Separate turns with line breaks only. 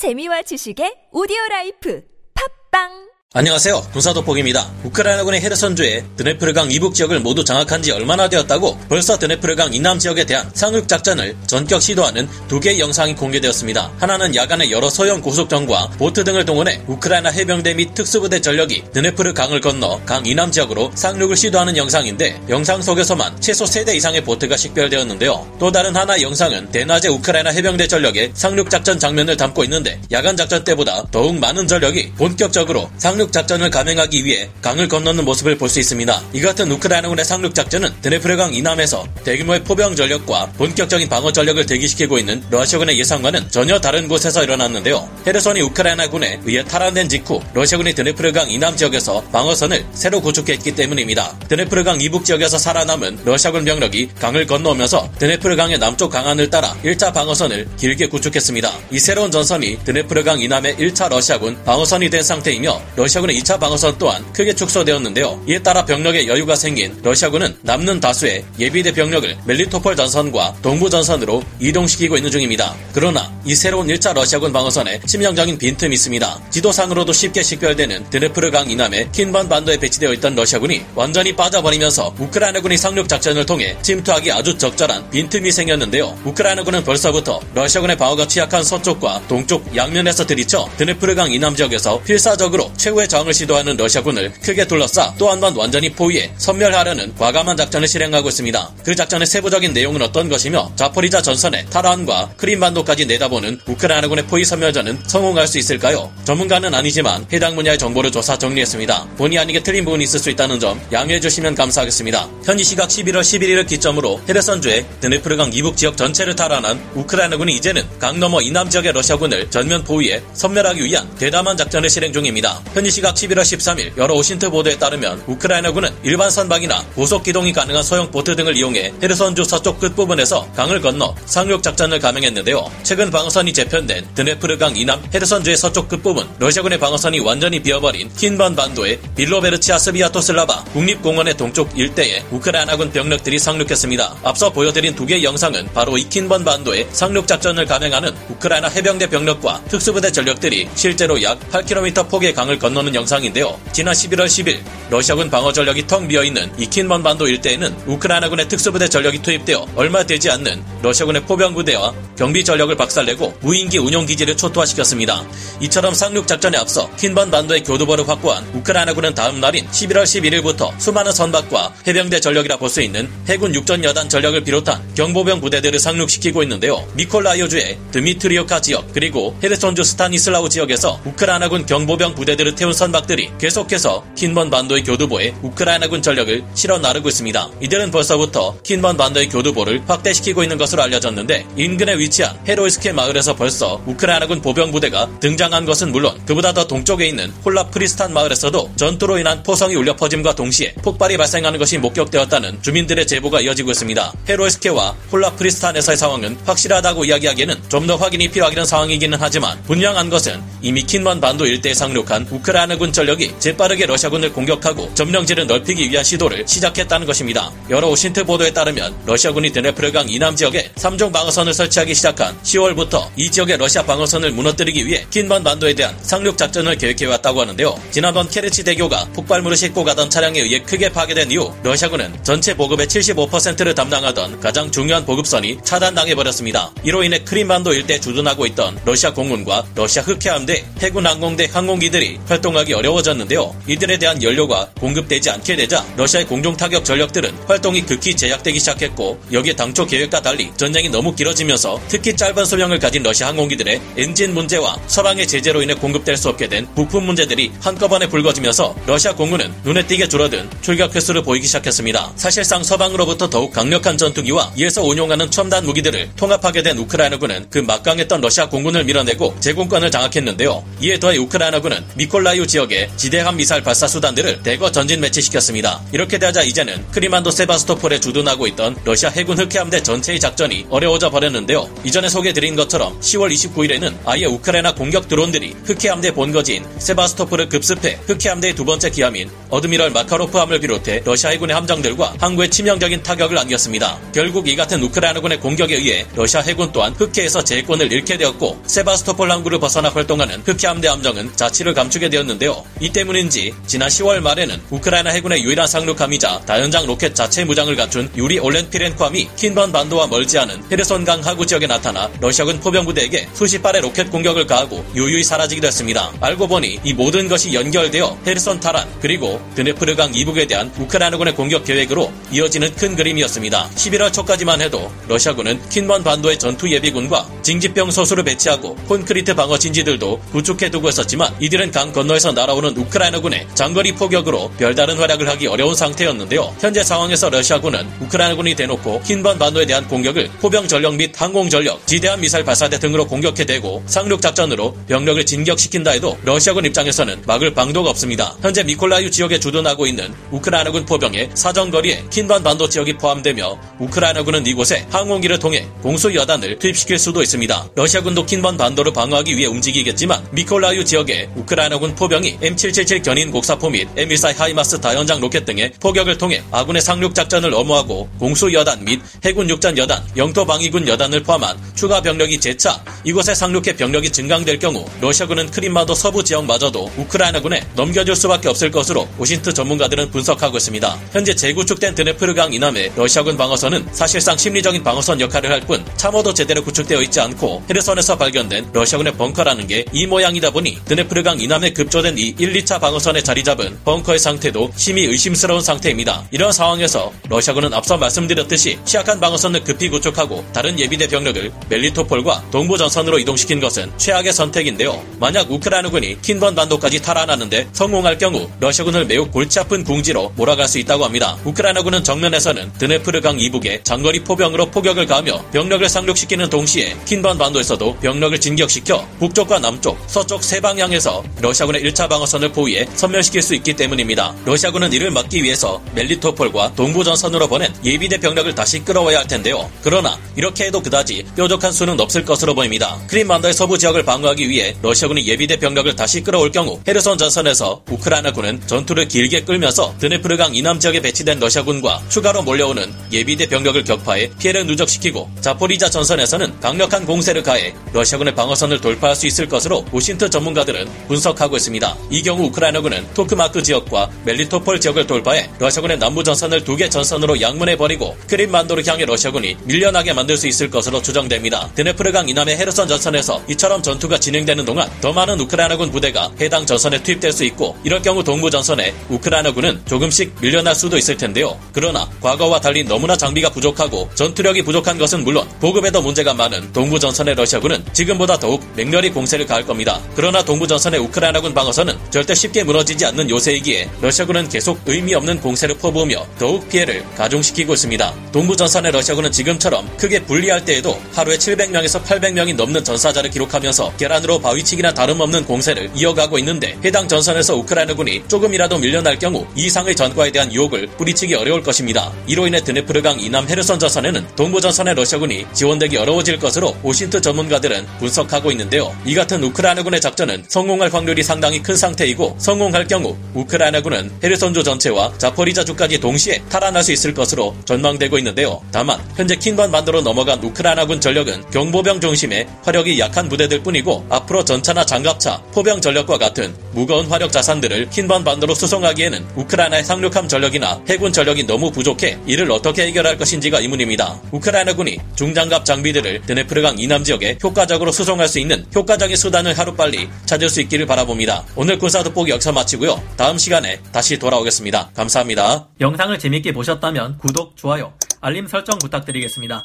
재미와 지식의 오디오 라이프. 팟빵
안녕하세요. 군사도폭입니다. 우크라이나군의 헤르선주에 드네프르강 이북 지역을 모두 장악한 지 얼마나 되었다고 벌써 드네프르강 이남 지역에 대한 상륙 작전을 전격 시도하는 두 개의 영상이 공개되었습니다. 하나는 야간에 여러 소형 고속정과 보트 등을 동원해 우크라이나 해병대 및 특수부대 전력이 드네프르 강을 건너 강 이남 지역으로 상륙을 시도하는 영상인데 영상 속에서만 최소 3대 이상의 보트가 식별되었는데요. 또 다른 하나 영상은 대낮에 우크라이나 해병대 전력의 상륙 작전 장면을 담고 있는데 야간 작전 때보다 더욱 많은 전력이 본격적으로 상륙 상륙 작전을 감행하기 위해 강을 건너는 모습을 볼 수 있습니다. 이 같은 우크라이나군의 상륙 작전은 드네프르강 이남에서 대규모의 포병 전력과 본격적인 방어 전력을 대기시키고 있는 러시아군의 예상과는 전혀 다른 곳에서 일어났는데요. 헤르손이 우크라이나군에 의해 탈환된 직후 러시아군이 드네프르강 이남 지역에서 방어선을 새로 구축했기 때문입니다. 드네프르강 이북 지역에서 살아남은 러시아군 병력이 강을 건너오면서 드네프르강의 남쪽 강안을 따라 1차 방어선을 길게 구축했습니다. 이 새로운 전선이 드네프르강 이남의 1차 러시아군 방어선이 된 상태이며 러시아 군의 2차 방어선 또한 크게 축소되었는데요. 이에 따라 병력에 여유가 생긴 러시아군은 남는 다수의 예비대 병력을 멜리토폴 전선과 동부 전선으로 이동시키고 있는 중입니다. 그러나 이 새로운 1차 러시아군 방어선에 치명적인 빈틈이 있습니다. 지도상으로도 쉽게 식별되는 드네프르강 이남의 킨반 반도에 배치되어 있던 러시아군이 완전히 빠져버리면서 우크라이나군이 상륙 작전을 통해 침투하기 아주 적절한 빈틈이 생겼는데요. 우크라이나군은 벌써부터 러시아군의 방어가 취약한 서쪽과 동쪽 양면에서 들이쳐 드네프르강 이남 지역에서 필사적으로 최 최후의 저항을 시도하는 러시아군을 크게 둘러싸 또 한 번 완전히 포위해 섬멸하려는 과감한 작전을 실행하고 있습니다. 그 작전의 세부적인 내용은 어떤 것이며 자포리자 전선의 탈환과 크림반도까지 내다보는 우크라이나군의 포위 섬멸전은 성공할 수 있을까요? 전문가는 아니지만 해당 분야의 정보를 조사 정리했습니다. 본의 아니게 틀린 부분이 있을 수 있다는 점 양해해 주시면 감사하겠습니다. 현지 시각 11월 11일을 기점으로 헤르선주의 드네프르강 이북 지역 전체를 탈환한 우크라이나군이 이제는 강 너머 이남 지역의 러시아군을 전면 포위해 섬멸하기 위한 대담한 작전을 실행 중입니다. 현지 시각 11월 13일 여러 OSINT 보도에 따르면 우크라이나군은 일반 선박이나 고속 기동이 가능한 소형 보트 등을 이용해 헤르손주 서쪽 끝부분에서 강을 건너 상륙 작전을 감행했는데요. 최근 방어선이 재편된 드네프르강 이남 헤르손주의 서쪽 끝부분 러시아군의 방어선이 완전히 비어버린 킨번 반도의 빌로베르치아 스비아토슬라바 국립공원의 동쪽 일대에 우크라이나군 병력들이 상륙했습니다. 앞서 보여드린 두 개의 영상은 바로 이 킨번 반도의 상륙 작전을 감행하는 우크라이나 해병대 병력과 특수부대 전력들이 실제로 약 8km 폭의 강을 건너 건너는 영상인데요. 지난 11월 10일 러시아군 방어 전력이 텅 비어 있는 이 킨번 반도 일대에는 우크라이나군의 특수부대 전력이 투입되어 얼마 되지 않는 러시아군의 포병 부대와 경비 전력을 박살내고 무인기 운용 기지를 초토화시켰습니다. 이처럼 상륙 작전에 앞서 킨번 반도의 교두보를 확보한 우크라이나군은 다음 날인 11월 11일부터 수많은 선박과 해병대 전력이라 볼 수 있는 해군 육전 여단 전력을 비롯한 경보병 부대들을 상륙시키고 있는데요. 미콜라이우주의 드미트리오카 지역 그리고 헤르손주 스타니슬라우 지역에서 우크라이나군 경보병 부대들을 태운 선박들이 계속해서 킨번 반도의 교두보에 우크라이나군 전력을 실어 나르고 있습니다. 이들은 벌써부터 킨번 반도의 교두보를 확대시키고 있는 것으로 알려졌는데 인근에 위치한 헤로이스케 마을에서 벌써 우크라이나군 보병 부대가 등장한 것은 물론 그보다 더 동쪽에 있는 홀라 프리스탄 마을에서도 전투로 인한 포성이 울려 퍼짐과 동시에 폭발이 발생하는 것이 목격되었다는 주민들의 제보가 이어지고 있습니다. 헤로이스케와 홀라 프리스탄에서의 상황은 확실하다고 이야기하기에는 좀 더 확인이 필요하기는 상황이기는 하지만 분명한 것은 이미 킨번 반도 일대에 상륙한 우크라이나 우크라이나 군 전력이 재빠르게 러시아군을 공격하고 점령지를 넓히기 위한 시도를 시작했다는 것입니다. 여러 OSINT 보도에 따르면 러시아군이 드네프르강 이남 지역에 3중 방어선을 설치하기 시작한 10월부터 이 지역의 러시아 방어선을 무너뜨리기 위해 킨번 반도에 대한 상륙 작전을 계획해왔다고 하는데요. 지난번 케르치 대교가 폭발물을 싣고 가던 차량에 의해 크게 파괴된 이후 러시아군은 전체 보급의 75%를 담당하던 가장 중요한 보급선이 차단당해버렸습니다. 이로 인해 크림반도 일대 주둔하고 있던 러시아 공군과 러시아 흑해함대, 해군 항공대 항공기들이 활동하기 어려워졌는데요. 이들에 대한 연료가 공급되지 않게 되자 러시아의 공중 타격 전력들은 활동이 극히 제약되기 시작했고 여기에 당초 계획과 달리 전쟁이 너무 길어지면서 특히 짧은 수명을 가진 러시아 항공기들의 엔진 문제와 서방의 제재로 인해 공급될 수 없게 된 부품 문제들이 한꺼번에 불거지면서 러시아 공군은 눈에 띄게 줄어든 출격 횟수를 보이기 시작했습니다. 사실상 서방으로부터 더욱 강력한 전투기와 이에서 운용하는 첨단 무기들을 통합하게 된 우크라이나군은 그 막강했던 러시아 공군을 밀어내고 제공권을 장악했는데요. 이에 더해 우크라이나군은 미콜라 미콜라이우 지역에 지대함 미사일 발사 수단들을 대거 전진 배치시켰습니다. 이렇게 되자 이제는 크림반도 세바스토폴에 주둔하고 있던 러시아 해군 흑해함대 전체의 작전이 어려워져 버렸는데요. 이전에 소개드린 것처럼 10월 29일에는 아예 우크라이나 공격 드론들이 흑해함대 본거지인 세바스토폴을 급습해 흑해함대의 두 번째 기함인 어드미럴 마카로프함을 비롯해 러시아 해군의 함정들과 항구에 치명적인 타격을 안겼습니다. 결국 이 같은 우크라이나군의 공격에 의해 러시아 해군 또한 흑해에서 제해권을 잃게 되었고 세바스토폴 항구를 벗어나 활동하는 흑해함대 함정은 자취를 감추게 되었 는데요. 이 때문인지 지난 10월 말에는 우크라이나 해군의 유일한 상륙함이자 다연장 로켓 자체 무장을 갖춘 유리 올레피렌코함이 킨번 반도와 멀지 않은 헤르손강 하구 지역에 나타나 러시아군 포병부대에게 수십 발의 로켓 공격을 가하고 유유히 사라지기도 했습니다. 알고 보니 이 모든 것이 연결되어 헤르손 탈환 그리고 드네프르강 이북에 대한 우크라이나군의 공격 계획으로 이어지는 큰 그림이었습니다. 11월 초까지만 해도 러시아군은 킨번 반도의 전투 예비군과 징집병 소수를 배치하고 콘크리트 방어 진지들도 구축해 두고 있었지만 이들은 강 건너 에서 날아오는 우크라이나군의 장거리 포격으로 별다른 활약을 하기 어려운 상태였는데요. 현재 상황에서 러시아군은 우크라이나군이 대놓고 킨번 반도에 대한 공격을 포병 전력 및 항공 전력, 지대함 미사일 발사대 등으로 공격해대고 상륙 작전으로 병력을 진격시킨다 해도 러시아군 입장에서는 막을 방도가 없습니다. 현재 미콜라이우 지역에 주둔하고 있는 우크라이나군 포병의 사정거리에 킨번 반도 지역이 포함되며 우크라이나군은 이곳에 항공기를 통해 공수 여단을 투입시킬 수도 있습니다. 러시아군도 킨번 반도를 방어하기 위해 움직이겠지만 미콜라이우 지역에 우크라이나군 포병이 M777 견인 곡사포 및 M142 하이마스 다연장 로켓 등의 포격을 통해 아군의 상륙 작전을 엄호하고 공수 여단 및 해군 육전 여단, 영토 방위군 여단을 포함한 추가 병력이 재차 이곳에 상륙해 병력이 증강될 경우 러시아군은 크림반도 서부 지역마저도 우크라이나군에 넘겨줄 수밖에 없을 것으로 OSINT 전문가들은 분석하고 있습니다. 현재 재구축된 드네프르강 이남의 러시아군 방어선은 사실상 심리적인 방어선 역할을 할 뿐 참호도 제대로 구축되어 있지 않고 헤르손에서 발견된 러시아군의 벙커라는 게 이 모양이다 보니 드네프르강 이남에 급조된 이 1, 2차 방어선에 자리 잡은 벙커의 상태도 심히 의심스러운 상태입니다. 이런 상황에서 러시아군은 앞서 말씀드렸듯이 취약한 방어선을 급히 구축하고 다른 예비대 병력을 멜리토폴과 동부 전선으로 이동시킨 것은 최악의 선택인데요. 만약 우크라이나군이 킨번 반도까지 탈환하는데 성공할 경우 러시아군을 매우 골치 아픈 궁지로 몰아갈 수 있다고 합니다. 우크라이나군은 정면에서는 드네프르강 이북에 장거리 포병으로 포격을 가하며 병력을 상륙시키는 동시에 킨번 반도에서도 병력을 진격시켜 북쪽과 남쪽, 서쪽 세 방향에서 러시아군 의 1차 방어선을 포위해 섬멸시킬 수 있기 때문입니다. 러시아군은 이를 막기 위해서 멜리토폴과 동부 전선으로 보낸 예비대 병력을 다시 끌어와야 할 텐데요. 그러나 이렇게 해도 그다지 뾰족한 수는 없을 것으로 보입니다. 크림반도의 서부 지역을 방어하기 위해 러시아군이 예비대 병력을 다시 끌어올 경우 헤르손 전선에서 우크라이나군은 전투를 길게 끌면서 드네프르강 이남 지역에 배치된 러시아군과 추가로 몰려오는 예비대 병력을 격파해 피해를 누적시키고 자포리자 전선에서는 강력한 공세를 가해 러시아군의 방어선을 돌파할 수 있을 것으로 OSINT 전문가들은 분석하고 있습니다. 이 경우 우크라이나군은 토크마크 지역과 멜리토폴 지역을 돌파해 러시아군의 남부 전선을 두 개 전선으로 양분해 버리고 크림반도를 향해 러시아군이 밀려나게 만들 수 있을 것으로 추정됩니다. 드네프르강 이남의 헤르손 전선에서 이처럼 전투가 진행되는 동안 더 많은 우크라이나군 부대가 해당 전선에 투입될 수 있고 이럴 경우 동부 전선에 우크라이나군은 조금씩 밀려날 수도 있을 텐데요. 그러나 과거와 달리 너무나 장비가 부족하고 전투력이 부족한 것은 물론 보급에도 문제가 많은 동부 전선의 러시아군은 지금보다 더욱 맹렬히 공세를 가할 겁니다. 그러나 동부 전선의 우크라이나군 방어선은 절대 쉽게 무너지지 않는 요새이기에 러시아군은 계속 의미 없는 공세를 퍼부으며 더욱 피해를 가중시키고 있습니다. 동부 전선의 러시아군은 지금처럼 크게 분리할 때에도 하루에 700명에서 800명이 넘는 전사자를 기록하면서 계란으로 바위치기나 다름없는 공세를 이어가고 있는데 해당 전선에서 우크라이나군이 조금이라도 밀려날 경우 이상의 전과에 대한 유혹을 뿌리치기 어려울 것입니다. 이로 인해 드네프르강 이남 헤르선 전선에는 동부 전선의 러시아군이 지원되기 어려워질 것으로 오신트 전문가들은 분석하고 있는데요. 이 같은 우크라이나군의 작전은 성공할 확률이 상당 히 큰 상태이고 성공할 경우 우크라이나군은 헤르선주 전체와 자포리자주까지 동시에 탈환할 수 있을 것으로 전망되고 있는데요. 다만 현재 킨반 반도로 넘어간 우크라이나군 전력은 경보병 중심의 화력이 약한 부대들 뿐이고 앞으로 전차나 장갑차, 포병 전력과 같은 무거운 화력 자산들을 킨반 반도로 수송하기에는 우크라이나의 상륙함 전력이나 해군 전력이 너무 부족해 이를 어떻게 해결할 것인지가 의문입니다. 우크라이나군이 중장갑 장비들을 드네프르강 이남 지역에 효과적으로 수송할 수 있는 효과적인 수단을 하루빨리 찾을 수 있기를 바라봅 니다. 오늘 군사 돋보기 역사 마치고요. 다음 시간에 다시 돌아오겠습니다. 감사합니다.
영상을 재밌게 보셨다면 구독, 좋아요, 알림 설정 부탁드리겠습니다.